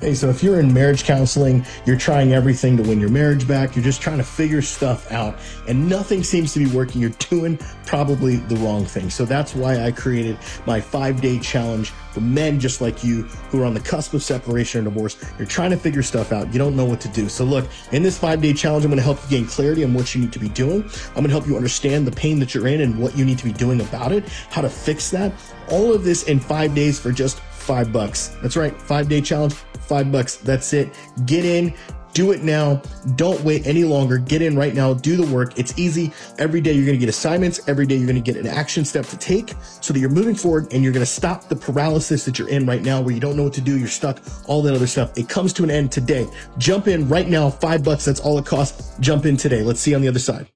Hey, so if you're in marriage counseling, you're trying everything to win your marriage back, you're just trying to figure stuff out, and nothing seems to be working, you're doing probably the wrong thing. So that's why I created my five day challenge for men just like you who are on the cusp of separation or divorce. You're trying to figure stuff out, you don't know what to do. So, look, in this five day challenge, I'm gonna help you gain clarity on what you need to be doing. I'm gonna help you understand the pain that you're in and what you need to be doing about it, how to fix that. All of this in five days for just five bucks. That's right, five day challenge, five bucks. That's it. Get in, do it now. Don't wait any longer. Get in right now. Do the work. It's easy. Every day you're going to get assignments. Every day you're going to get an action step to take so that you're moving forward and you're going to stop the paralysis that you're in right now where you don't know what to do. You're stuck, all that other stuff. It comes to an end today. Jump in right now. Five bucks. That's all it costs. Jump in today. Let's see you on the other side.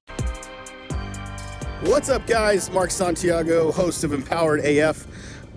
What's up, guys? Mark Santiago, host of Empowered AF.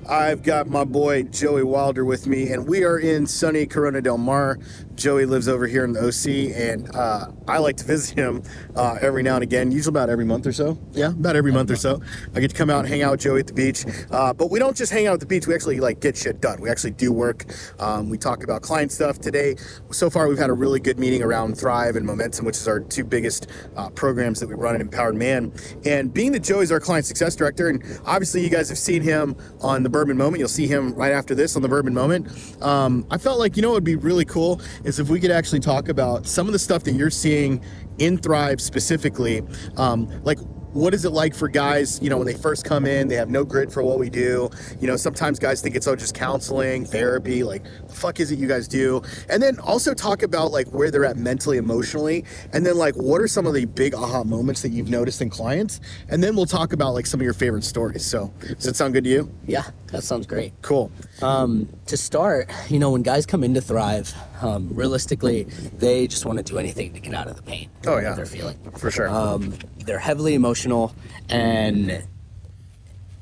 I've got my boy Joey Wilder with me, and we are in sunny Corona del Mar. Joey lives over here in the OC, and uh, I like to visit him uh, every now and again, usually about every month or so. Yeah, about every month or so. I get to come out and hang out with Joey at the beach. Uh, but we don't just hang out at the beach, we actually like get shit done. We actually do work. Um, we talk about client stuff. Today, so far, we've had a really good meeting around Thrive and Momentum, which is our two biggest uh, programs that we run at Empowered Man. And being that Joey's our client success director, and obviously you guys have seen him on the Bourbon Moment, you'll see him right after this on the Bourbon Moment. Um, I felt like, you know, it would be really cool is if we could actually talk about some of the stuff that you're seeing in Thrive specifically. Um, like what is it like for guys, you know, when they first come in, they have no grid for what we do. You know, sometimes guys think it's oh just counseling, therapy, like the fuck is it you guys do? And then also talk about like where they're at mentally, emotionally, and then like what are some of the big aha moments that you've noticed in clients? And then we'll talk about like some of your favorite stories. So does that sound good to you? Yeah, that sounds great. Cool. Um, to start, you know, when guys come in to Thrive, um, realistically, they just want to do anything to get out of the pain. Oh yeah, they're feeling for sure. Um, they're heavily emotional, and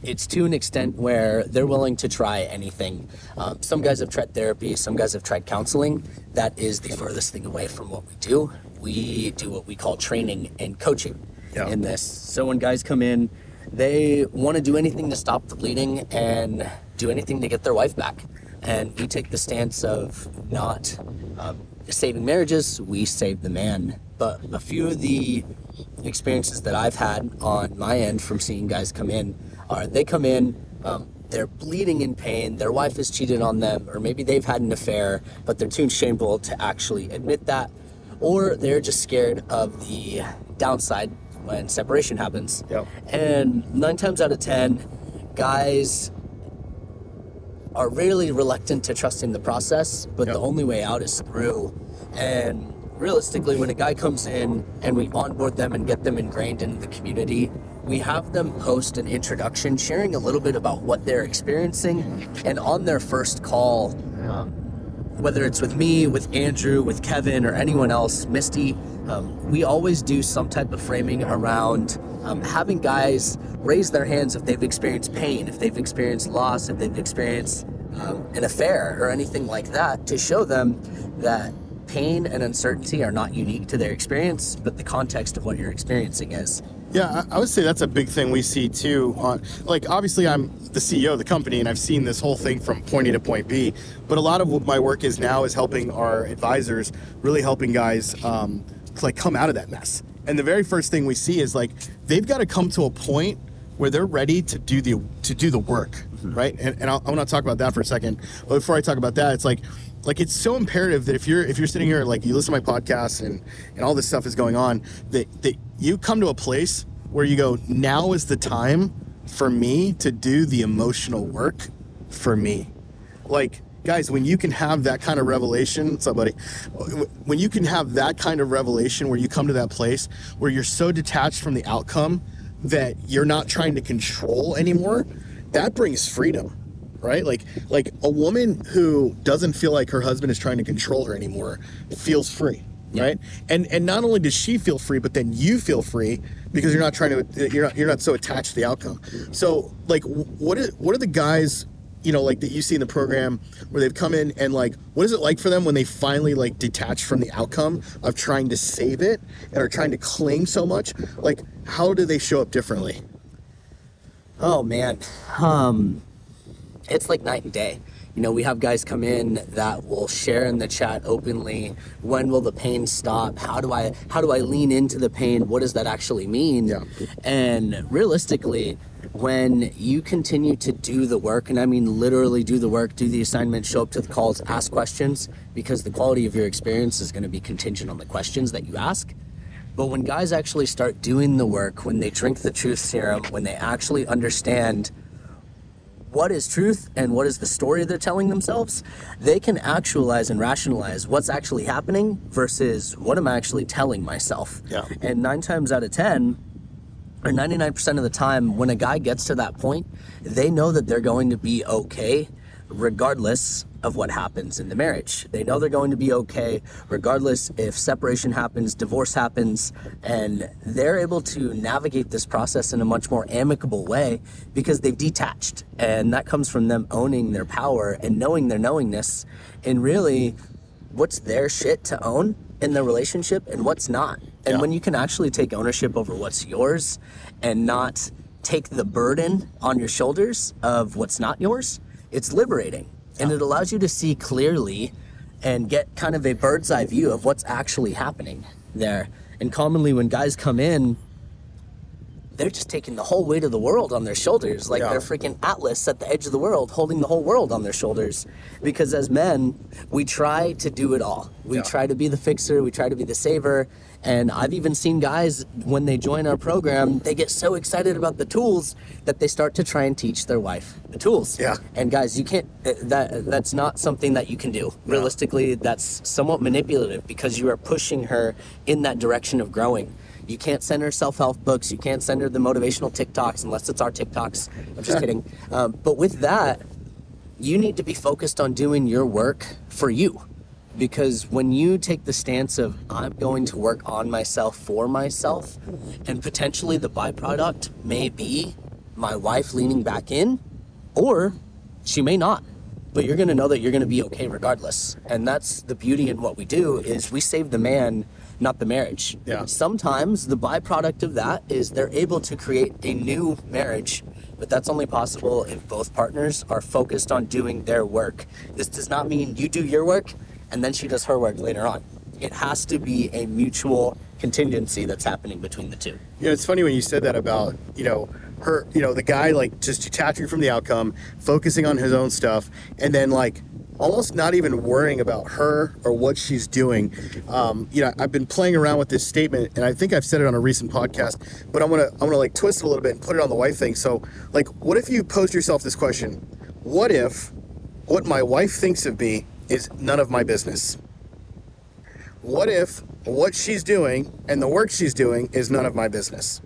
it's to an extent where they're willing to try anything. Um, some guys have tried therapy, some guys have tried counseling. That is the furthest thing away from what we do. We do what we call training and coaching yeah. in this. So when guys come in, they want to do anything to stop the bleeding and do anything to get their wife back. And we take the stance of not um, saving marriages, we save the man. But a few of the experiences that I've had on my end from seeing guys come in are they come in, um, they're bleeding in pain, their wife has cheated on them, or maybe they've had an affair, but they're too shameful to actually admit that, or they're just scared of the downside when separation happens. Yep. And nine times out of ten, guys are really reluctant to trust in the process, but Yep. the only way out is through. And realistically, when a guy comes in and we onboard them and get them ingrained in the community, we have them post an introduction sharing a little bit about what they're experiencing. And on their first call, um, whether it's with me, with Andrew, with Kevin, or anyone else, Misty, um, we always do some type of framing around um, having guys raise their hands if they've experienced pain, if they've experienced loss, if they've experienced um, an affair or anything like that, to show them that pain and uncertainty are not unique to their experience, but the context of what you're experiencing is. Yeah, I I would say that's a big thing we see too. On like, obviously, I'm the CEO of the company, and I've seen this whole thing from point A to point B. But a lot of what my work is now is helping our advisors, really helping guys um, to, like come out of that mess. And the very first thing we see is like they've got to come to a point where they're ready to do the to do the work, right? And, and I'll, I want to talk about that for a second. But before I talk about that, it's like like it's so imperative that if you're if you're sitting here like you listen to my podcast and and all this stuff is going on that that you come to a place where you go now is the time for me to do the emotional work for me. Like guys when you can have that kind of revelation buddy? When you can have that kind of revelation where you come to that place where you're so detached from the outcome that you're not trying to control anymore that brings freedom right like like a woman who doesn't feel like her husband is trying to control her anymore feels free right? And and not only does she feel free, but then you feel free because you're not trying to you're not you're not so attached to the outcome. So like, what is what are the guys? You know, like that you see in the program where they've come in and like, what is it like for them when they finally like detach from the outcome of trying to save it and are trying to cling so much? Like, how do they show up differently? Oh man, um, it's like night and day. You know, we have guys come in that will share in the chat openly. When will the pain stop? How do I how do I lean into the pain? What does that actually mean? Yeah. And realistically, when you continue to do the work, and I mean literally do the work, do the assignment, show up to the calls, ask questions, because the quality of your experience is going to be contingent on the questions that you ask. But when guys actually start doing the work, when they drink the truth serum, when they actually understand what is truth and what is the story they're telling themselves, they can actualize and rationalize what's actually happening versus what am I actually telling myself. Yeah. And nine times out of 10, or 99% of the time, when a guy gets to that point, they know that they're going to be okay regardless of what happens in the marriage. They know they're going to be okay regardless if separation happens, divorce happens, and they're able to navigate this process in a much more amicable way because they've detached. And that comes from them owning their power and knowing their knowingness and really what's their shit to own in the relationship and what's not. And Yeah. when you can actually take ownership over what's yours and not take the burden on your shoulders of what's not yours, it's liberating. And it allows you to see clearly and get kind of a bird's eye view of what's actually happening there. And commonly, when guys come in, they're just taking the whole weight of the world on their shoulders. Like Yeah. they're freaking Atlas at the edge of the world, holding the whole world on their shoulders. Because as men, we try to do it all. We Yeah. try to be the fixer, we try to be the saver. And I've even seen guys, when they join our program, they get so excited about the tools that they start to try and teach their wife the tools. Yeah. And guys, you can't, uh, that that's not something that you can do. Realistically, that's somewhat manipulative because you are pushing her in that direction of growing. You can't send her self help books. You can't send her the motivational TikToks unless it's our TikToks. I'm just kidding. Um, but with that, you need to be focused on doing your work for you. Because when you take the stance of, I'm going to work on myself for myself, and potentially the byproduct may be my wife leaning back in, or she may not. But you're going to know that you're going to be okay regardless. And that's the beauty in what we do is we save the man not the marriage. Yeah. sometimes the byproduct of that is they're able to create a new marriage but that's only possible if both partners are focused on doing their work. This does not mean you do your work and then she does her work later on it has to be a mutual contingency that's happening between the two know, it's funny when you said that about, you know, her, you know, the guy like just detaching from the outcome, focusing on his own stuff, and then like almost not even worrying about her or what she's doing. Um, you know, I've been playing around with this statement, and I think I've said it on a recent podcast, but I'm gonna I'm gonna like twist it a little bit and put it on the wife thing. So, like, what if you pose yourself this question? What if what my wife thinks of me is none of my business? What if what she's doing and the work she's doing is none of my business?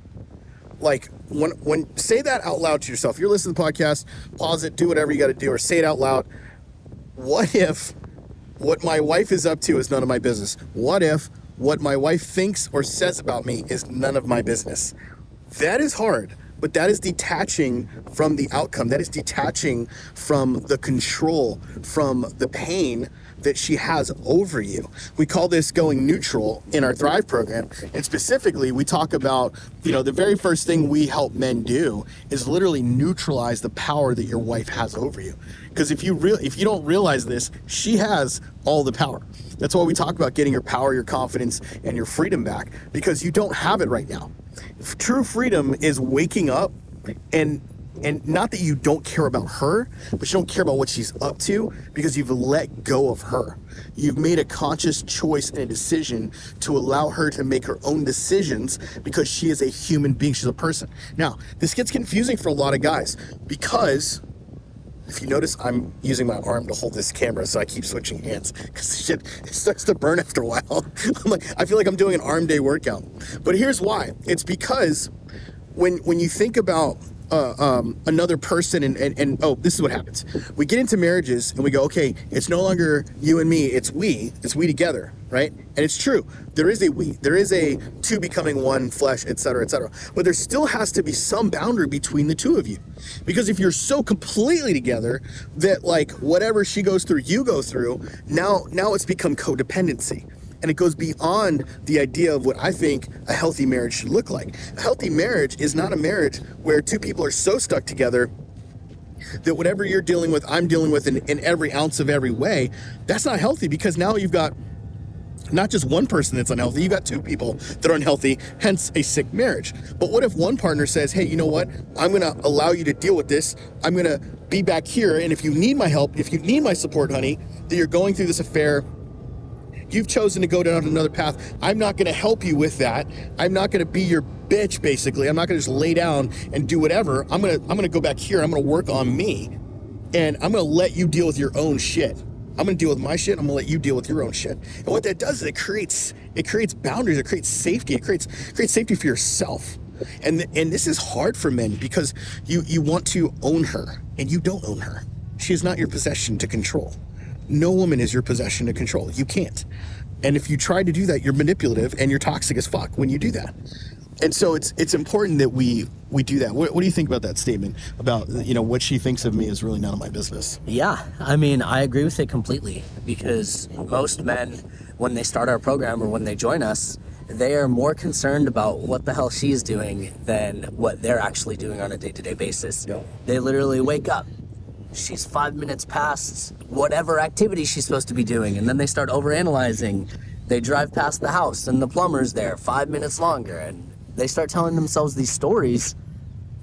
Like when when say that out loud to yourself. You're listening to the podcast, pause it, do whatever you got to do, or say it out loud. What if what my wife is up to is none of my business? What if what my wife thinks or says about me is none of my business? That is hard, but that is detaching from the outcome. That is detaching from the control, from the pain that she has over you. We call this going neutral in our Thrive program. And specifically, we talk about, you know, the very first thing we help men do is literally neutralize the power that your wife has over you. Because if you real if you don't realize this, she has all the power. That's why we talk about getting your power, your confidence, and your freedom back because you don't have it right now. True freedom is waking up and and not that you don't care about her, but you don't care about what she's up to because you've let go of her. You've made a conscious choice and a decision to allow her to make her own decisions because she is a human being, she's a person. Now, this gets confusing for a lot of guys because if you notice, I'm using my arm to hold this camera, so I keep switching hands because shit it starts to burn after a while. I'm like, I feel like I'm doing an arm day workout. But here's why: it's because when when you think about uh, um, another person and, and and oh this is what happens. We get into marriages and we go okay it's no longer you and me it's we it's we together right? And it's true. There is a we there is a two becoming one flesh etc etc but there still has to be some boundary between the two of you. Because if you're so completely together that like whatever she goes through you go through now now it's become codependency and it goes beyond the idea of what I think a healthy marriage should look like. A healthy marriage is not a marriage where two people are so stuck together that whatever you're dealing with, I'm dealing with in, in every ounce of every way. That's not healthy because now you've got not just one person that's unhealthy, You've got two people that are unhealthy, hence a sick marriage. But what if one partner says, hey, you know what? I'm gonna allow you to deal with this. I'm gonna be back here. And if you need my help, if you need my support, honey, that you're going through this affair You've chosen to go down another path. I'm not going to help you with that. I'm not going to be your bitch basically. I'm not going to just lay down and do whatever. I'm going to I'm going to go back here. I'm going to work on me. And I'm going to let you deal with your own shit. I'm going to deal with my shit. I'm going to let you deal with your own shit. And what that does is it creates it creates boundaries. It creates safety. It creates creates safety for yourself. And and this is hard for men because you you want to own her and you don't own her. She is not your possession to control. No woman is your possession to control. You can't. And if you try to do that, you're manipulative and you're toxic as fuck when you do that. And so it's it's important that we we do that. What, what do you think about that statement about you know what she thinks of me is really none of my business? Yeah, I mean, I agree with it completely because most men, when they start our program or when they join us, they are more concerned about what the hell she's doing than what they're actually doing on a day to day basis. Yeah. They literally wake up, she's five minutes past whatever activity she's supposed to be doing, and then they start overanalyzing. They drive past the house, and the plumber's there five minutes longer, and they start telling themselves these stories.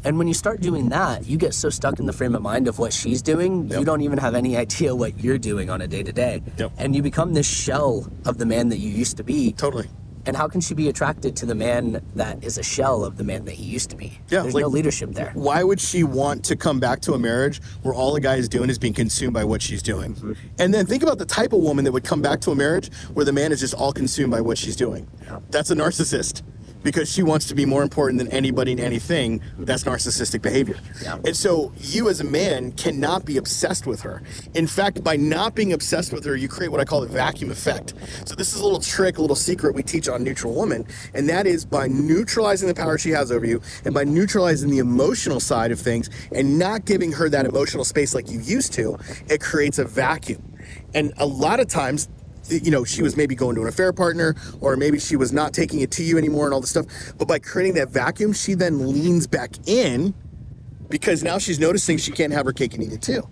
And when you start doing that, you get so stuck in the frame of mind of what she's doing, Yep. you don't even have any idea what you're doing on a day to day. And you become this shell of the man that you used to be. Totally. And how can she be attracted to the man that is a shell of the man that he used to be? Yeah, There's like- no leadership there. Why would she want to come back to a marriage where all the guy is doing is being consumed by what she's doing? And then think about the type of woman that would come back to a marriage where the man is just all consumed by what she's doing. That's a narcissist because she wants to be more important than anybody and anything. That's narcissistic behavior. Yeah. And so you as a man cannot be obsessed with her. In fact, by not being obsessed with her, you create what I call the vacuum effect. So this is a little trick, a little secret we teach on Neutral Woman, and that is by neutralizing the power she has over you and by neutralizing the emotional side of things and not giving her that emotional space like you used to, it creates a vacuum. And a lot of times you know, she was maybe going to an affair partner, or maybe she was not taking it to you anymore and all this stuff. But by creating that vacuum, she then leans back in because now she's noticing she can't have her cake and eat it too.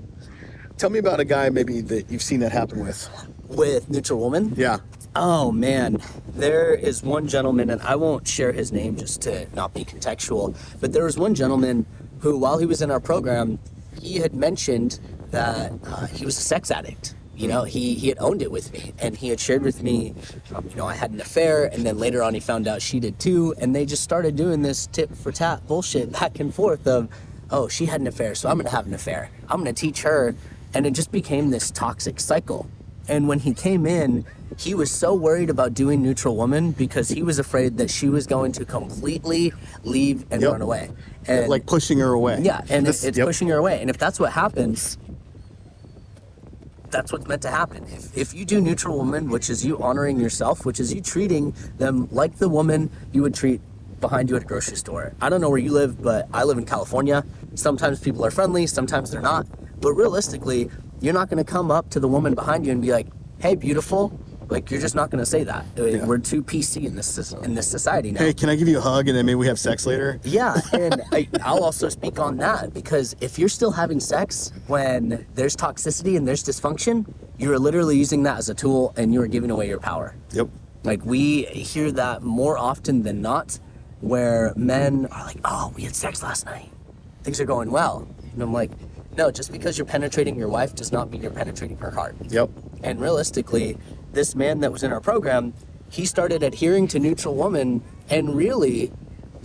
Tell me about a guy maybe that you've seen that happen with. With Neutral Woman, Yeah. Oh man, there is one gentleman, and I won't share his name just to not be contextual, but there was one gentleman who, while he was in our program, he had mentioned that uh, he was a sex addict. You know, he, he had owned it with me, and he had shared with me, you know, I had an affair, and then later on he found out she did too, and they just started doing this tip for tat bullshit back and forth of, oh, she had an affair, so I'm gonna have an affair. I'm gonna teach her, and it just became this toxic cycle. And when he came in, he was so worried about doing Neutral Woman because he was afraid that she was going to completely leave and Yep. run away. And like pushing her away. yeah, and This- it's yep. pushing her away. And if that's what happens, that's what's meant to happen. If, if you do Neutral Woman, which is you honoring yourself, which is you treating them like the woman you would treat behind you at a grocery store. I don't know where you live, but I live in California. Sometimes people are friendly, sometimes they're not. But realistically, you're not going to come up to the woman behind you and be like, "Hey, beautiful." Like you're just not going to say that. Uh, We're too PC in this system in this society now. Hey, can I give you a hug and then maybe we have sex later? Yeah, and I, I'll also speak on that because if you're still having sex when there's toxicity and there's dysfunction, you're literally using that as a tool and you're giving away your power. Yep. Like we hear that more often than not, where men are like, "Oh, we had sex last night. Things are going well," and I'm like, "No, just because you're penetrating your wife does not mean you're penetrating her heart." Yep. And realistically, this man that was in our program, he started adhering to Neutral Woman and really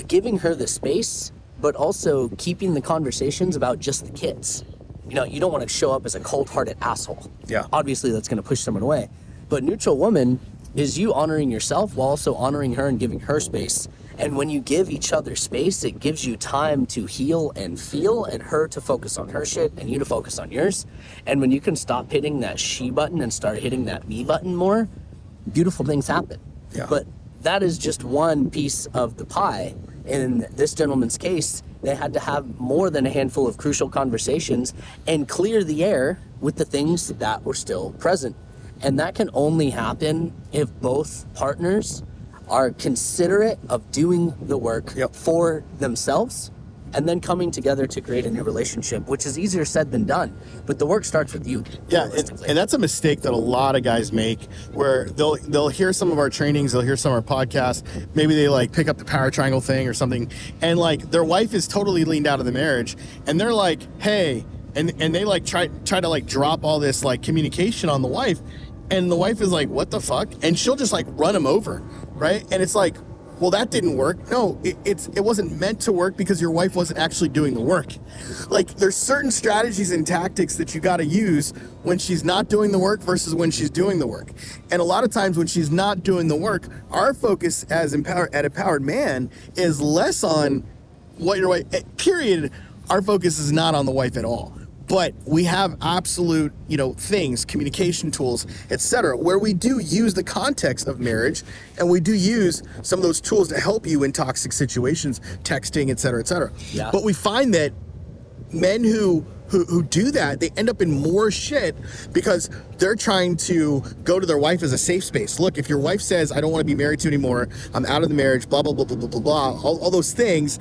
giving her the space, but also keeping the conversations about just the kids. You know, you don't want to show up as a cold hearted asshole. Yeah. Obviously, that's going to push someone away. But Neutral Woman is you honoring yourself while also honoring her and giving her space And when you give each other space, it gives you time to heal and feel, and her to focus on her shit and you to focus on yours. And when you can stop hitting that she button and start hitting that me button more, beautiful things happen. Yeah. But that is just one piece of the pie. In this gentleman's case, they had to have more than a handful of crucial conversations and clear the air with the things that were still present. And that can only happen if both partners are considerate of doing the work Yep. for themselves and then coming together to create a new relationship, which is easier said than done. But the work starts with you. Yeah, and, and that's a mistake that a lot of guys make, where they'll they'll hear some of our trainings, they'll hear some of our podcasts, maybe they like pick up the power triangle thing or something, and like their wife is totally leaned out of the marriage, and they're like, hey, and and they like try try to like drop all this like communication on the wife, and the wife is like, what the fuck, and she'll just like run him over, right? And it's like, well that didn't work. No it, it's it wasn't meant to work because your wife wasn't actually doing the work. Like there's certain strategies and tactics that you got to use when she's not doing the work versus when she's doing the work. And a lot of times when she's not doing the work our focus as empowered at empowered man is less on what your wife eh, period our focus is not on the wife at all but we have absolute you know things communication tools etc where we do use the context of marriage and we do use some of those tools to help you in toxic situations texting etc etc Yeah. but we find that men who who, who do that they end up in more shit because they're trying to go to their wife as a safe space. Look if your wife says i don't want to be married to you anymore. I'm out of the marriage blah blah blah blah blah blah blah all, all those things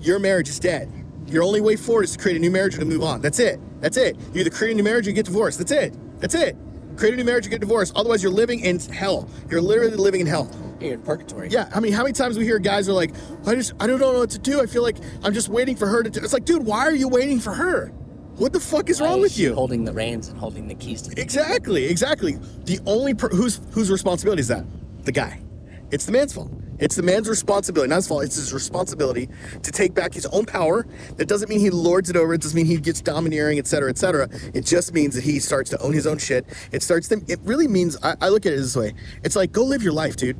your marriage is dead your only way forward is to create a new marriage or to move on that's it that's it you either create a new marriage or you get divorced that's it that's it create a new marriage or get divorced otherwise you're living in hell you're literally living in hell You're in purgatory. yeah, I mean, how many times we hear guys are like, I just, I don't know what to do. I feel like I'm just waiting for her to do. It's like, dude, why are you waiting for her? What the fuck is Why wrong is with you? Holding the reins and holding the keys to the Exactly, exactly. The only per- whose whose responsibility is that? The guy. It's the man's fault. It's the man's responsibility, not his fault. It's his responsibility to take back his own power. That doesn't mean he lords it over. It doesn't mean he gets domineering, et cetera, et cetera. It just means that he starts to own his own shit. It starts to. It really means. I, I look at it this way. It's like go live your life, dude.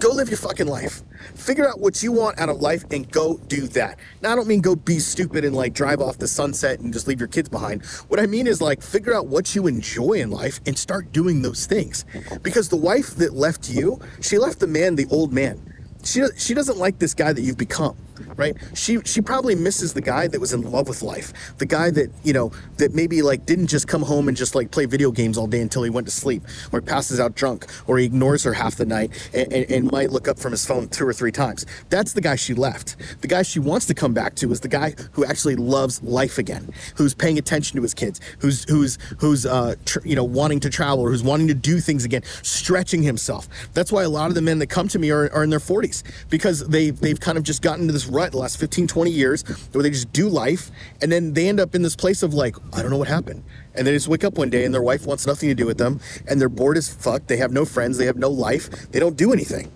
Go live your fucking life. Figure out what you want out of life and go do that. Now, I don't mean go be stupid and like drive off the sunset and just leave your kids behind. What I mean is like figure out what you enjoy in life and start doing those things. Because the wife that left you, she left the man, the old man. She, she doesn't like this guy that you've become right? She she probably misses the guy that was in love with life. The guy that you know that maybe like didn't just come home and just like play video games all day until he went to sleep or passes out drunk or he ignores her half the night and, and, and might look up from his phone two or three times. That's the guy she left. The guy she wants to come back to is the guy who actually loves life again who's paying attention to his kids who's who's who's uh tr- you know wanting to travel or who's wanting to do things again stretching himself. That's why a lot of the men that come to me are, are in their 40s because they they've kind of just gotten into this rut the last 15 20 years where they just do life and then they end up in this place of like i don't know what happened. And they just wake up one day and their wife wants nothing to do with them and they're bored as fuck. They have no friends. They have no life. They don't do anything.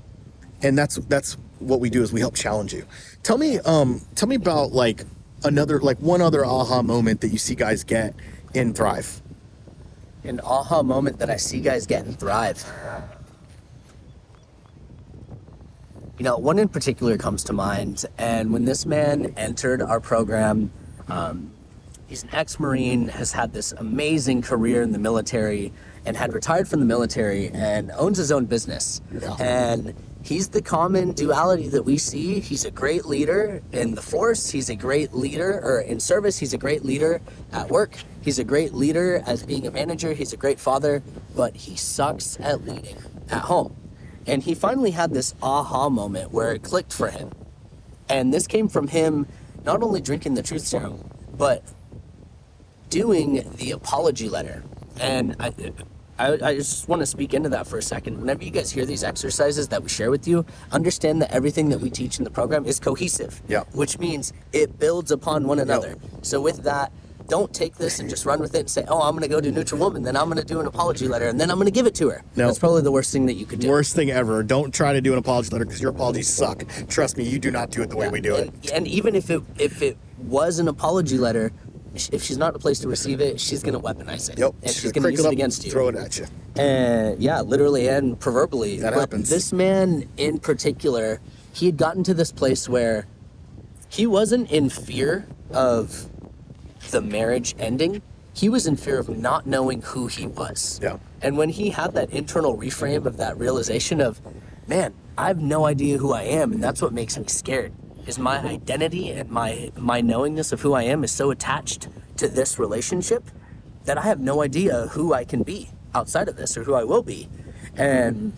And that's that's what we do is we help challenge you. Tell me um tell me about like another like one other aha moment that you see guys get in thrive. An aha moment that I see guys get in thrive. You know, one in particular comes to mind, and when this man entered our program, um, he's an ex-marine, has had this amazing career in the military, and had retired from the military and owns his own business. And he's the common duality that we see. He's a great leader in the force. He's a great leader, or in service. He's a great leader at work. He's a great leader as being a manager. He's a great father, but he sucks at leading at home. And he finally had this aha moment where it clicked for him. And this came from him not only drinking the truth serum, but doing the apology letter. And I, I, I just want to speak into that for a second. Whenever you guys hear these exercises that we share with you, understand that everything that we teach in the program is cohesive. Yeah. Which means it builds upon one another. So with that, don't take this and just run with it and say, "Oh, I'm going to go to Neutral Woman, then I'm going to do an apology letter, and then I'm going to give it to her." No. That's probably the worst thing that you could do. worst thing ever don't try to do an apology letter because your apologies suck trust me you do not do it the way we do it And, and even if it if it was an apology letter, if she's not in a place to receive it, she's gonna weaponize it. yep And she's Just gonna use it it up, against you. throw it at you And yeah, literally and proverbially. That But happens. This man in particular he had gotten to this place where he wasn't in fear of the marriage ending. He was in fear of not knowing who he was. Yeah. And when he had that internal reframe of that realization of, man, I have no idea who I am, and that's what makes me scared. Is my identity and my my knowingness of who I am is so attached to this relationship that I have no idea who I can be outside of this or who I will be. And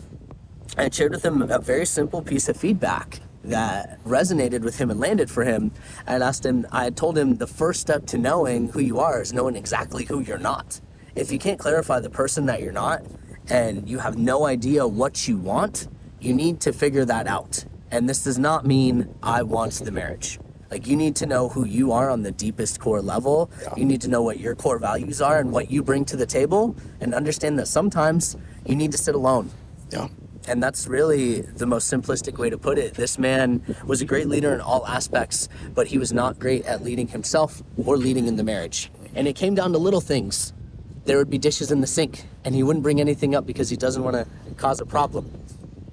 I shared with him a very simple piece of feedback that resonated with him and landed for him. I had asked him, I had told him the first step to knowing who you are is knowing exactly who you're not. If you can't clarify the person that you're not and you have no idea what you want, you need to figure that out. And this does not mean I want the marriage. Like you need to know who you are on the deepest core level. You need to know what your core values are and what you bring to the table and understand that sometimes you need to sit alone. Yeah. And that's really the most simplistic way to put it. This man was a great leader in all aspects, but he was not great at leading himself or leading in the marriage. And it came down to little things. There would be dishes in the sink, and he wouldn't bring anything up because he doesn't want to cause a problem.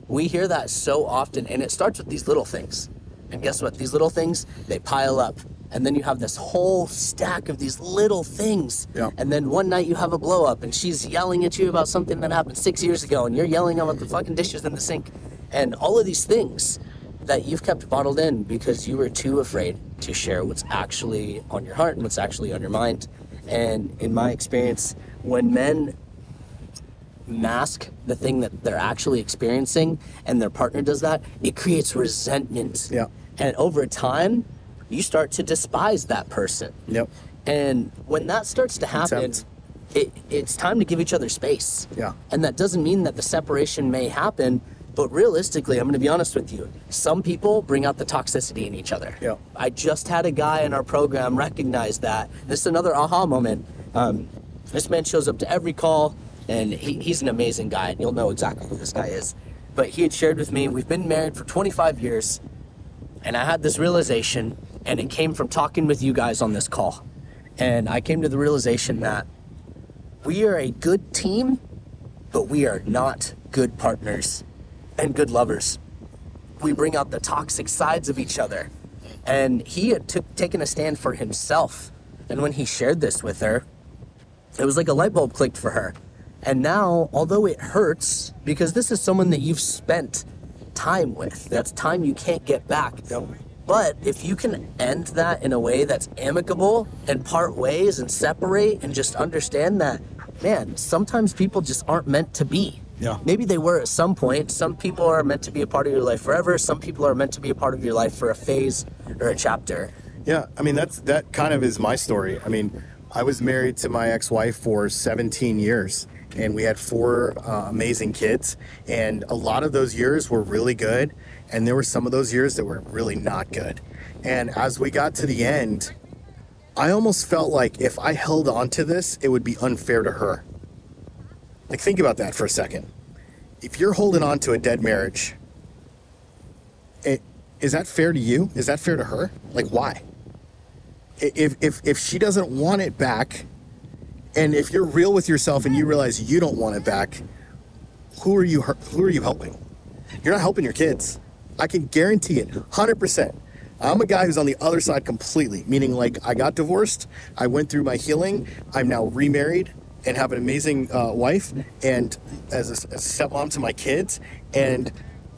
We hear that so often, and it starts with these little things. And guess what? These little things, they pile up. And then you have this whole stack of these little things. Yeah. And then one night you have a blow up and she's yelling at you about something that happened six years ago and you're yelling about the fucking dishes in the sink. And all of these things that you've kept bottled in because you were too afraid to share what's actually on your heart and what's actually on your mind. And in my experience, when men mask the thing that they're actually experiencing and their partner does that, it creates resentment. Yeah. And over time, you start to despise that person. Yep. And when that starts to happen, it, it's time to give each other space. Yeah. And that doesn't mean that the separation may happen, but realistically, I'm going to be honest with you. Some people bring out the toxicity in each other. Yeah. I just had a guy in our program recognize that. This is another aha moment. Um, this man shows up to every call, and he, he's an amazing guy, and you'll know exactly who this guy is. But he had shared with me, we've been married for 25 years, and I had this realization, and it came from talking with you guys on this call. And I came to the realization that we are a good team, but we are not good partners and good lovers. We bring out the toxic sides of each other. And he had took, taken a stand for himself. And when he shared this with her, it was like a light bulb clicked for her. And now, although it hurts, because this is someone that you've spent time with, that's time you can't get back. But if you can end that in a way that's amicable and part ways and separate and just understand that, man, sometimes people just aren't meant to be. Yeah. Maybe they were at some point. Some people are meant to be a part of your life forever. Some people are meant to be a part of your life for a phase or a chapter. Yeah, I mean that's that kind of is my story. I mean, I was married to my ex-wife for 17 years, and we had four uh, amazing kids. And a lot of those years were really good, and there were some of those years that were really not good. And as we got to the end, I almost felt like if I held on to this, it would be unfair to her. Like think about that for a second. If you're holding on to a dead marriage, it, is that fair to you? Is that fair to her? Like why? if if if she doesn't want it back and if you're real with yourself and you realize you don't want it back who are you who are you helping you're not helping your kids i can guarantee it 100% i'm a guy who's on the other side completely meaning like i got divorced i went through my healing i'm now remarried and have an amazing uh, wife and as a, as a stepmom to my kids. And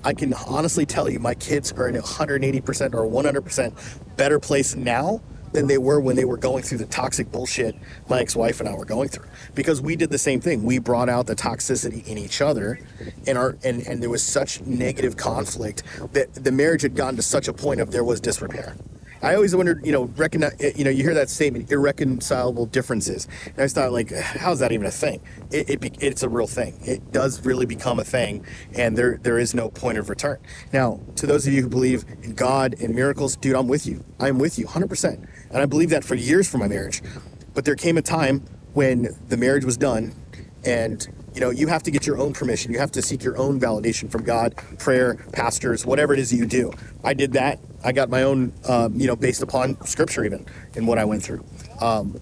I can honestly tell you, my kids are in a 180% or 100% better place now than they were when they were going through the toxic bullshit my ex-wife and I were going through. Because we did the same thing. We brought out the toxicity in each other, and our and and there was such negative conflict that the marriage had gotten to such a point of there was disrepair. I always wondered, you know, recognize, eh, you know, you hear that statement, irreconcilable differences. And I just thought, like, how's that even a thing? It, it, it's a real thing. It does really become a thing, and there there is no point of return. Now, to those of you who believe in God and miracles, dude, I'm with you. I'm with you 100%. And I believe that for years for my marriage. But there came a time when the marriage was done, and you know, you have to get your own permission. You have to seek your own validation from God, prayer, pastors, whatever it is you do. I did that. I got my own, um, you know, based upon scripture, even in what I went through. Um,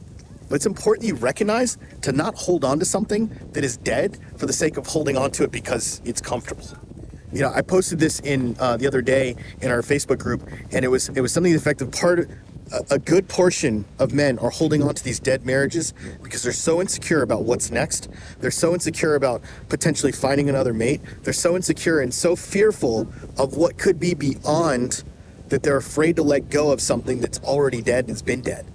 but it's important you recognize to not hold on to something that is dead for the sake of holding on to it because it's comfortable. you know, I posted this in uh, the other day in our Facebook group, and it was it was something to the effect of part. A, good portion of men are holding on to these dead marriages because they're so insecure about what's next. They're so insecure about potentially finding another mate. They're so insecure and so fearful of what could be beyond that they're afraid to let go of something that's already dead and has been dead.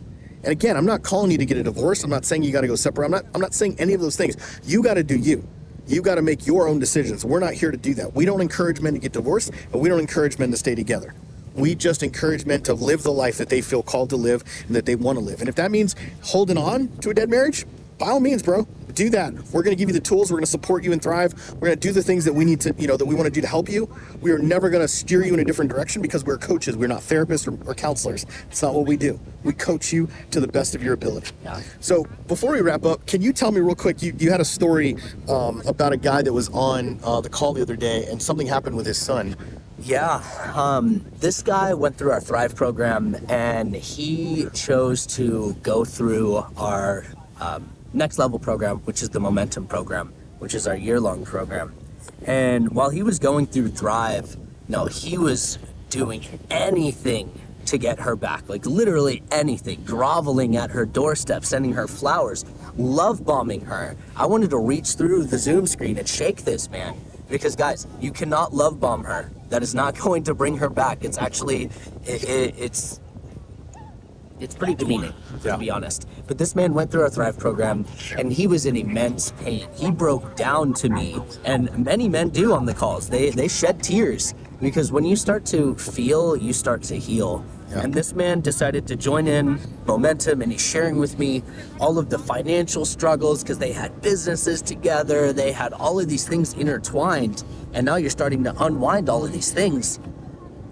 And again, I'm not calling you to get a divorce. I'm not saying you got to go separate. I'm not I'm not saying any of those things. You got to do you. You got to make your own decisions. We're not here to do that. We don't encourage men to get divorced, but we don't encourage men to stay together. We just encourage men to live the life that they feel called to live and that they want to live. And if that means holding on to a dead marriage, by all means, bro, do that. We're going to give you the tools. We're going to support you and thrive. We're going to do the things that we need to, you know, that we want to do to help you. We are never going to steer you in a different direction because we're coaches. We're not therapists or, or counselors. It's not what we do. We coach you to the best of your ability. Yeah. So before we wrap up, can you tell me real quick? You, you had a story um, about a guy that was on uh, the call the other day, and something happened with his son. Yeah, um, this guy went through our Thrive program and he chose to go through our um, next level program, which is the Momentum program, which is our year long program. And while he was going through Thrive, no, he was doing anything to get her back, like literally anything, groveling at her doorstep, sending her flowers, love bombing her. I wanted to reach through the Zoom screen and shake this man because guys you cannot love bomb her that is not going to bring her back. It's actually it, it, it's it's pretty demeaning Yeah. to be honest. But this man went through our thrive program and he was in immense pain. He broke down to me and many men do on the calls. They they shed tears because when you start to feel you start to heal Yeah. and this man decided to join in momentum and he's sharing with me all of the financial struggles because they had businesses together they had all of these things intertwined and now you're starting to unwind all of these things.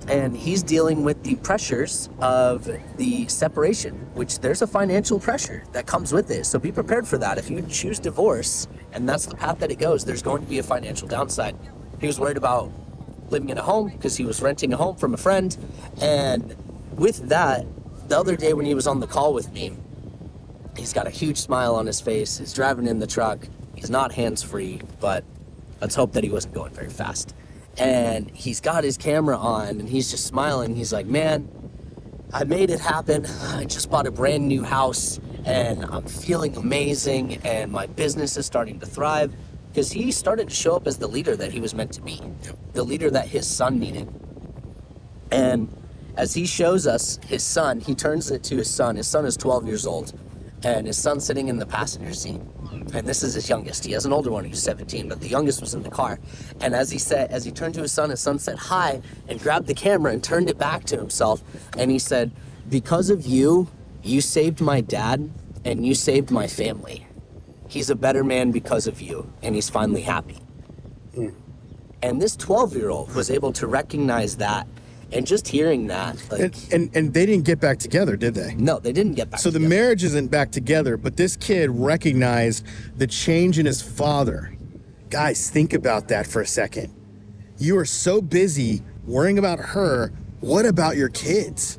And he's dealing with the pressures of the separation which there's a financial pressure that comes with it. So be prepared for that. If you choose divorce and that's the path that it goes there's going to be a financial downside. He was worried about living in a home because he was renting a home from a friend and with that the other day when he was on the call with me he's got a huge smile on his face. He's driving in the truck. He's not hands free but let's hope that he wasn't going very fast. And he's got his camera on and he's just smiling. He's like man i made it happen. I just bought a brand new house and i'm feeling amazing and my business is starting to thrive. Because he started to show up as the leader that he was meant to be the leader that his son needed. And as he shows us his son, he turns it to his son. His son is 12 years old, and his son's sitting in the passenger seat. And this is his youngest. He has an older one who's 17, but the youngest was in the car. And as he said, as he turned to his son, his son said hi and grabbed the camera and turned it back to himself. And he said, "Because of you, you saved my dad, and you saved my family. He's a better man because of you, and he's finally happy." Hmm. And this 12 year old was able to recognize that. And just hearing that, like, And, and and they didn't get back together, did they? no, they didn't get back. So the marriage isn't back together, but this kid recognized the change in his father. Guys, think about that for a second. You are so busy worrying about her. What about your kids?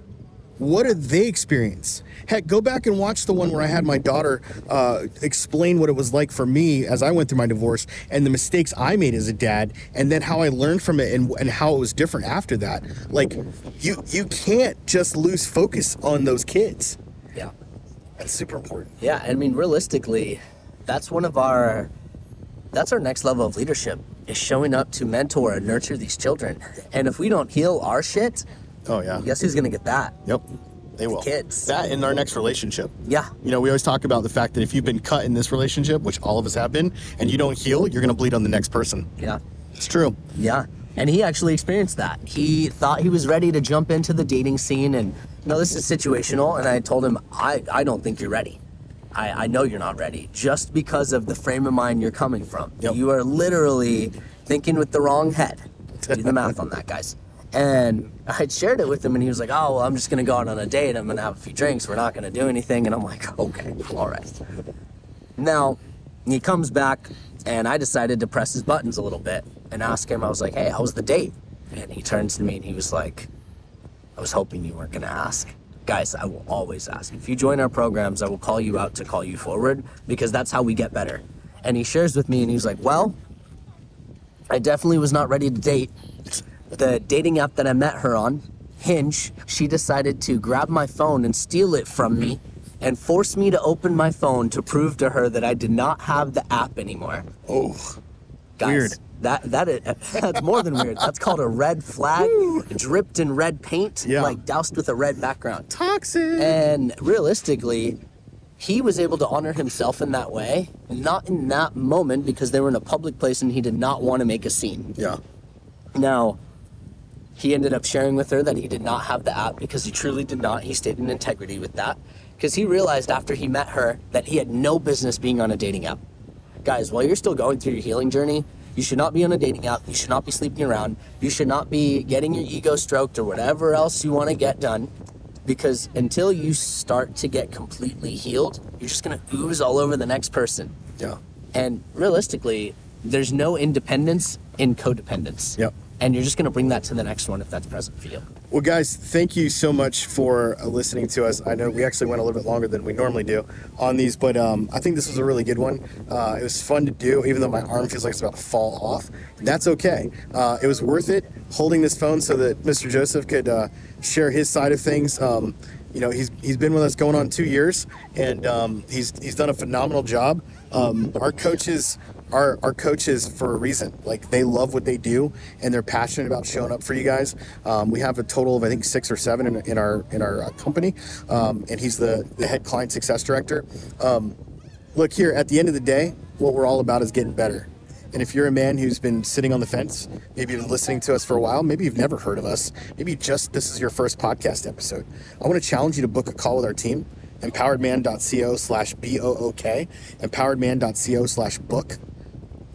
What did they experience? Heck, go back and watch the one where I had my daughter uh, explain what it was like for me as I went through my divorce and the mistakes I made as a dad, and then how I learned from it and, and how it was different after that. Like, you you can't just lose focus on those kids. yeah, That's super important. yeah. I mean, realistically, that's one of our, that's our next level of leadership is showing up to mentor and nurture these children. And if we don't heal our shit, Oh yeah. guess who's gonna get that? Yep. They will. kids. That in our next relationship. Yeah, You know, we always talk about the fact that if you've been cut in this relationship, which all of us have been, and you don't heal, you're going to bleed on the next person. yeah. It's true. Yeah. And he actually experienced that. He thought he was ready to jump into the dating scene and no, this is situational. And I told him, I, I don't think you're ready. I, I know you're not ready just because of the frame of mind you're coming from. Yep. You are literally thinking with the wrong head. Do the math on that, guys. And I shared it with him, and he was like, "Oh, well, I'm just gonna go out on a date. I'm gonna have a few drinks. We're not gonna do anything." And I'm like, "Okay, all right." Now, he comes back, and I decided to press his buttons a little bit and ask him. I was like, "Hey, how was the date?" And he turns to me and he was like, "I was hoping you weren't gonna ask." Guys, I will always ask. If you join our programs, I will call you out to call you forward because that's how we get better. And he shares with me, and he's like, "Well, I definitely was not ready to date. The dating app that I met her on, Hinge, she decided to grab my phone and steal it from me and force me to open my phone to prove to her that I did not have the app anymore. Oh, Guys, Weird. That that is, that's more than weird. That's called a red flag, dripped in red paint, Yeah. like doused with a red background. toxic. And realistically, he was able to honor himself in that way, not in that moment because they were in a public place and he did not want to make a scene. yeah. Now, he ended up sharing with her that he did not have the app because he truly did not. He stayed in integrity with that because he realized after he met her that he had no business being on a dating app. Guys, while you're still going through your healing journey, you should not be on a dating app. You should not be sleeping around. You should not be getting your ego stroked or whatever else you want to get done. Because until you start to get completely healed, you're just going to ooze all over the next person. Yeah. And realistically, there's no independence in codependence. Yep. And you're just going to bring that to the next one if that's present for you. Well, guys, thank you so much for uh, listening to us. I know we actually went a little bit longer than we normally do on these, but um, I think this was a really good one. Uh, it was fun to do, even though my arm feels like it's about to fall off. That's okay. Uh, it was worth it holding this phone so that Mr. Joseph could uh, share his side of things. Um, you know, he's he's been with us going on two years, and um, he's he's done a phenomenal job. Um, our coaches are our coaches for a reason. Like they love what they do, and they're passionate about showing up for you guys. Um, we have a total of I think six or seven in, in our in our uh, company, um, and he's the the head client success director. Um, look here, at the end of the day, what we're all about is getting better. And if you're a man who's been sitting on the fence, maybe you've been listening to us for a while, maybe you've never heard of us, maybe just this is your first podcast episode, I want to challenge you to book a call with our team, empoweredman.co slash B-O-O-K, empoweredman.co slash book.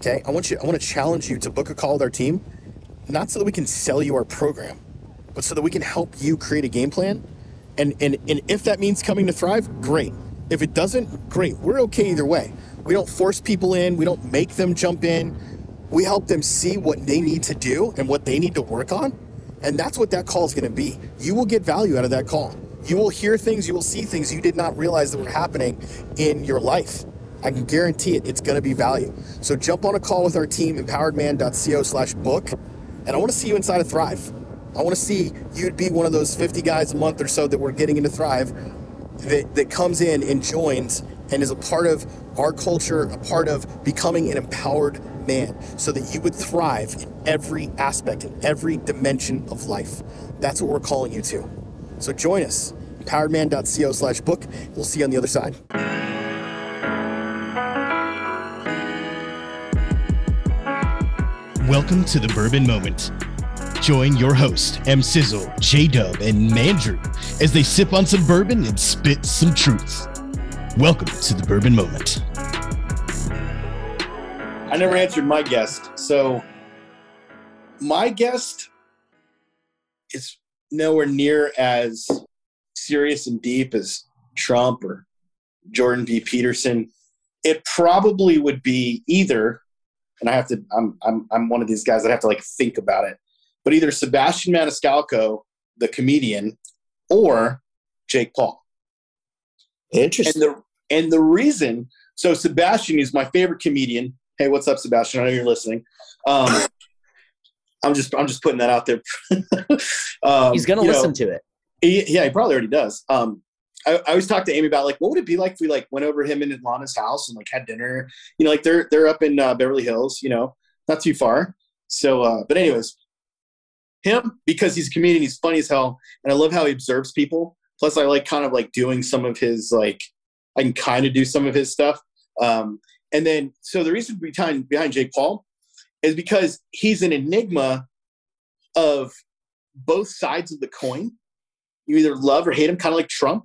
Okay, I want you, I want to challenge you to book a call with our team, not so that we can sell you our program, but so that we can help you create a game plan. And, and, and if that means coming to Thrive, great. If it doesn't, great. We're okay either way. We don't force people in, we don't make them jump in. We help them see what they need to do and what they need to work on. And that's what that call is going to be. You will get value out of that call. You will hear things, you will see things you did not realize that were happening in your life. I can guarantee it, it's going to be value. So jump on a call with our team, empoweredman.co slash book. And I want to see you inside of Thrive. I want to see you'd be one of those 50 guys a month or so that we're getting into Thrive that, that comes in and joins and is a part of our culture, a part of becoming an empowered man so that you would thrive in every aspect, in every dimension of life. That's what we're calling you to. So join us, empoweredman.co slash book. We'll see you on the other side. Welcome to the Bourbon Moment. Join your host, M Sizzle, J Dub, and Mandrew as they sip on some bourbon and spit some truth. Welcome to the Bourbon Moment. I never answered my guest. So my guest is nowhere near as serious and deep as Trump or Jordan B. Peterson. It probably would be either, and I have to I'm I'm I'm one of these guys that have to like think about it, but either Sebastian Maniscalco, the comedian, or Jake Paul. Interesting. And the and the reason, so Sebastian is my favorite comedian. Hey, what's up, Sebastian? I know you're listening. Um, I'm just I'm just putting that out there. um, He's going to you know, listen to it. he, yeah, he probably already does. Um, I, I always talk to Amy about like what would it be like if we like went over him in Lana's house and like had dinner. You know, like they're they're up in uh, Beverly Hills. You know, not too far. So, uh, but anyways, him because he's a comedian, he's funny as hell, and I love how he observes people. Plus, I like kind of like doing some of his like I can kind of do some of his stuff. Um, and then, so the reason behind behind Jake Paul is because he's an enigma of both sides of the coin. You either love or hate him, kind of like Trump.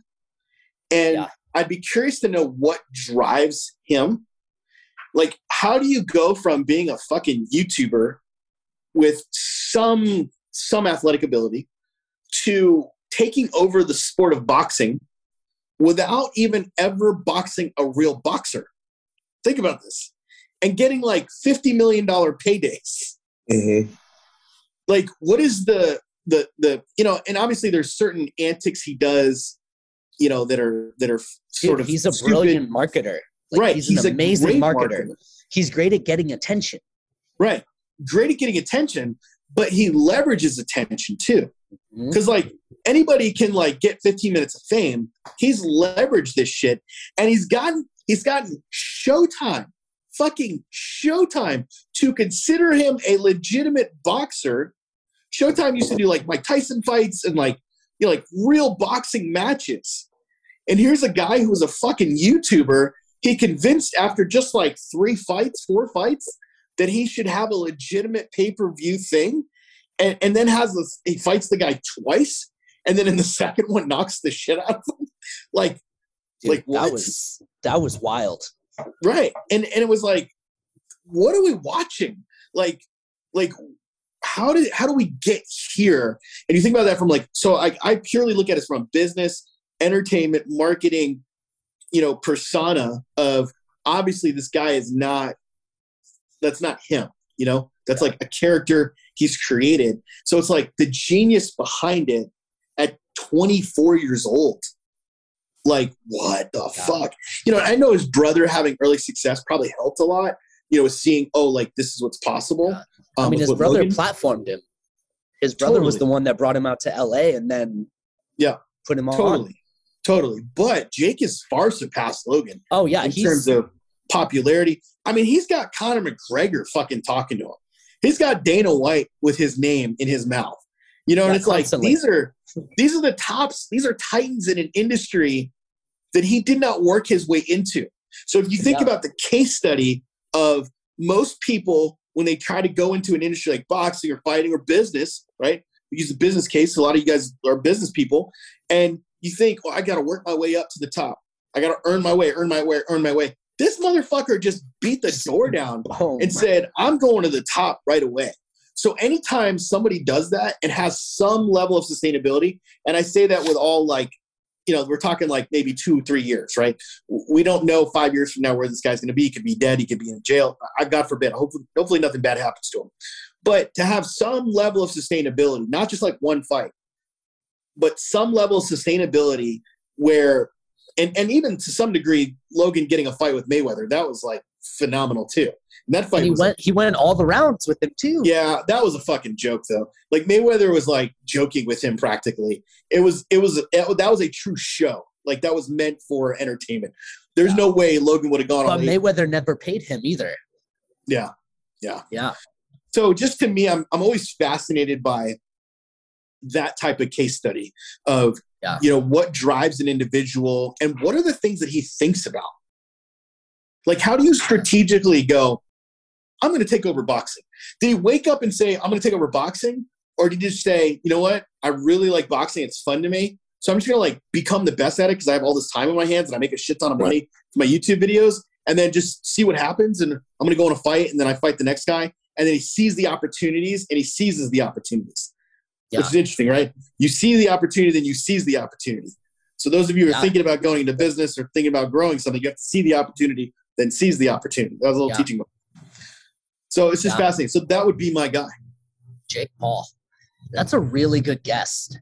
And Yeah. I'd be curious to know what drives him. Like, how do you go from being a fucking YouTuber with some some athletic ability to taking over the sport of boxing without even ever boxing a real boxer? Think about this. And getting like $50 million paydays Mhm. like what is the the the you know and obviously there's certain antics he does you know that are that are sort Dude, of he's a stupid. brilliant marketer. Like, right He's, he's an amazing marketer. marketer. He's great at getting attention. right great at getting attention, but he leverages attention too. Mm-hmm. Because like anybody can like get 15 minutes of fame. He's leveraged this shit, and he's gotten he's gotten Showtime, fucking Showtime, to consider him a legitimate boxer. Showtime used to do like Mike Tyson fights and like you know like real boxing matches. And here's a guy who was a fucking YouTuber. He convinced after just like three fights, four fights, that he should have a legitimate pay per view thing, and, and then has this. He fights the guy twice, and then in the second one knocks the shit out of him. Like Dude, like, what? that was that was wild. right, and and it was like, what are we watching? Like like how did how do we get here? And you think about that from like so I I purely look at it from a business, entertainment, marketing, you know, persona of obviously this guy is not that's not him, you know? That's like a character he's created. So it's like the genius behind it at 24 years old. Like what the Yeah. fuck? You know, I know his brother having early success probably helped a lot. You know, seeing oh, like this is what's possible. Yeah. I Um, mean, his brother Logan. platformed him. His brother was the one that brought him out to LA and then Yeah. put him on. totally, totally. But Jake is far surpassed Logan Oh yeah, in terms of popularity. I mean, he's got Conor McGregor fucking talking to him. He's got Dana White with his name in his mouth. You know, and Yeah, it's like these are these are the tops. These are titans in an industry that he did not work his way into. So if you think Yeah. about the case study of most people when they try to go into an industry like boxing or fighting or business, right? We use a business case. A lot of you guys are business people, and you think, "Oh, I got to work my way up to the top. I got to earn my way, earn my way, earn my way." This motherfucker just beat the door down oh, and said, I'm going to the top right away. So anytime somebody does that and has some level of sustainability, and I say that with all like, you know, we're talking like maybe two, three years, right? We don't know five years from now where this guy's going to be. He could be dead. He could be in jail. I God forbid. Hopefully, hopefully nothing bad happens to him. But to have some level of sustainability, not just like one fight, but some level of sustainability where, and, and even to some degree, Logan getting a fight with Mayweather, that was like phenomenal too. And that fight and he went he went in all the rounds with him too. yeah, that was a fucking joke though. Like Mayweather was like joking with him practically. It was it was it, that was a true show. Like that was meant for entertainment. There's Yeah. no way Logan would have gone But on. eight- Mayweather never paid him either. Yeah, yeah. Yeah. So just to me, I'm I'm always fascinated by that type of case study of Yeah. you know what drives an individual and what are the things that he thinks about. Like, how do you strategically go? I'm going to take over boxing. Did he wake up and say, "I'm going to take over boxing," or did he just say, "You know what? I really like boxing. It's fun to me." So I'm just gonna like become the best at it because I have all this time in my hands and I make a shit ton of money for my YouTube videos, and then just see what happens. And I'm gonna go in a fight, and then I fight the next guy, and then he sees the opportunities and he seizes the opportunities, Yeah. which is interesting, right? You see the opportunity, then you seize the opportunity. So those of you who are Yeah. thinking about going into business or thinking about growing something, you have to see the opportunity, then seize the opportunity. That was a little Yeah. teaching. moment. So it's just Yeah. fascinating. So that would be my guy. Jake Paul. That's a really good guest.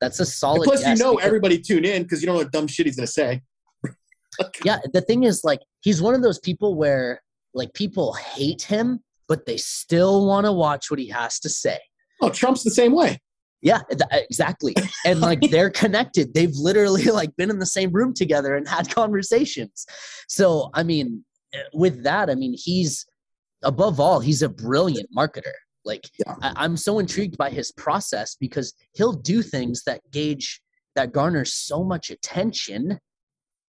That's a And solid plus, you know, everybody tune in because you don't know what dumb shit he's gonna say. yeah the thing is like he's one of those people where like people hate him but they still want to watch what he has to say Oh, Trump's the same way. Yeah th- exactly. And like they're connected. They've literally like been in the same room together and had conversations. So i mean eh, with that i mean he's above all he's a brilliant marketer. Like Yeah. I, i'm so intrigued by his process because he'll do things that gauge that garners so much attention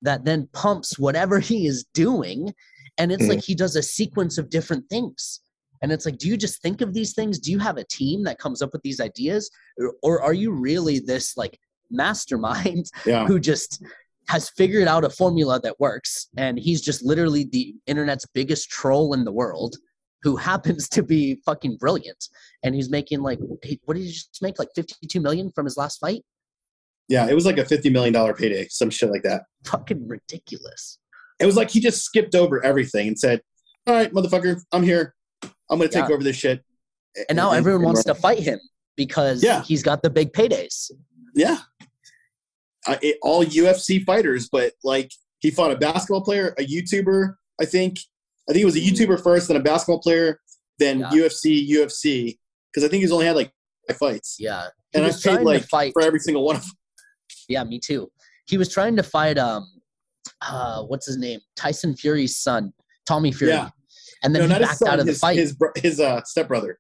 that then pumps whatever he is doing. And it's Mhm. like he does a sequence of different things and it's like do you just think of these things do you have a team that comes up with these ideas or, or are you really this like mastermind Yeah. who just has figured out a formula that works and he's just literally the internet's biggest troll in the world who happens to be fucking brilliant and he's making like what did he just make like 52 million from his last fight Yeah, it was like a fifty million dollar payday, some shit like that. fucking ridiculous It was like he just skipped over everything and said, "All right, motherfucker, I'm here. I'm gonna take Yeah. over this shit." and now everyone wants to fight him because Yeah. he's got the big paydays Yeah, uh, it, all UFC fighters, but like he fought a basketball player, a YouTuber. I think. I think it was a YouTuber first, then a basketball player, then Yeah. UFC, UFC, because I think he's only had like five fights, Yeah. He and I've paid like fight. for every single one of them. Yeah, me too. He was trying to fight um uh what's his name? Tyson Fury's son, Tommy Fury. Yeah. And then no, he his backed son, out of the fight. His his uh, stepbrother.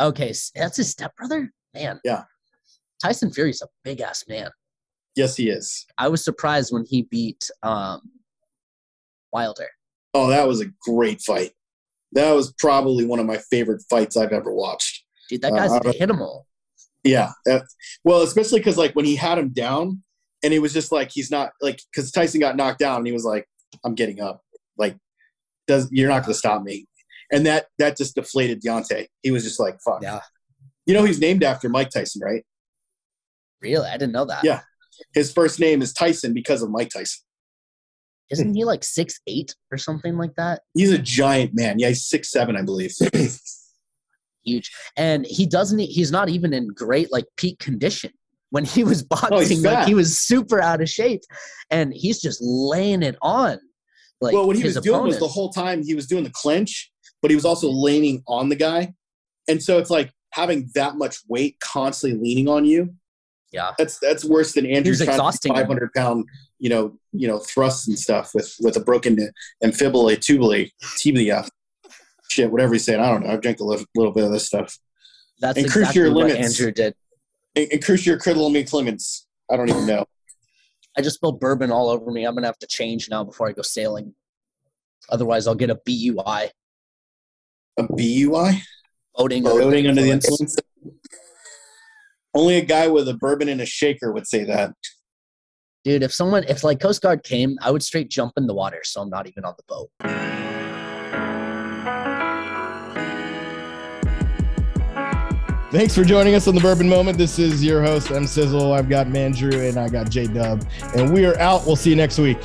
okay, that's his stepbrother? Man. Yeah. Tyson Fury's a big ass man. Yes, he is. I was surprised when he beat um Wilder. Oh, that was a great fight. That was probably one of my favorite fights I've ever watched. Dude, that Uh, guy's I an animal. Yeah. Well, especially because like when he had him down, and it was just like he's not like because Tyson got knocked down, and he was like, "I'm getting up." Like, does you're not going to stop me? And that that just deflated Deontay. He was just like, "Fuck." Yeah. You know, he's named after Mike Tyson, right? Really? I didn't know that. Yeah. His first name is Tyson because of Mike Tyson. Isn't he like six eight or something like that? He's a giant man. Yeah, he's six seven, I believe. Huge. And he doesn't he's not even in great like peak condition. When he was Oh, boxing, like he was super out of shape. And he's just laying it on. Like well, what he was doing was the whole time he was doing the clinch, but he was also leaning on the guy, and so it's like having that much weight constantly leaning on you. Yeah. That's that's worse than Andrew was trying exhausting five hundred pound, you know, you know, thrusts and stuff with with a broken amphibole, tubule, tibia, shit, whatever he's saying. I don't know. I've drank a little, little bit of this stuff. That's and cruise exactly your what limits. Andrew did. And, and Crucial Criminy Clemens. I don't even know. I just spilled bourbon all over me. I'm gonna have to change now before I go sailing. Otherwise, I'll get a BUI. A BUI? Boating, Voting under the influence. Only a guy with a bourbon and a shaker would say that. Dude, if someone, if like Coast Guard came, I would straight jump in the water, so I'm not even on the boat. Thanks for joining us on the Bourbon Moment. This is your host, M Sizzle. I've got Mandrew and I got J Dub. And we are out. We'll see you next week.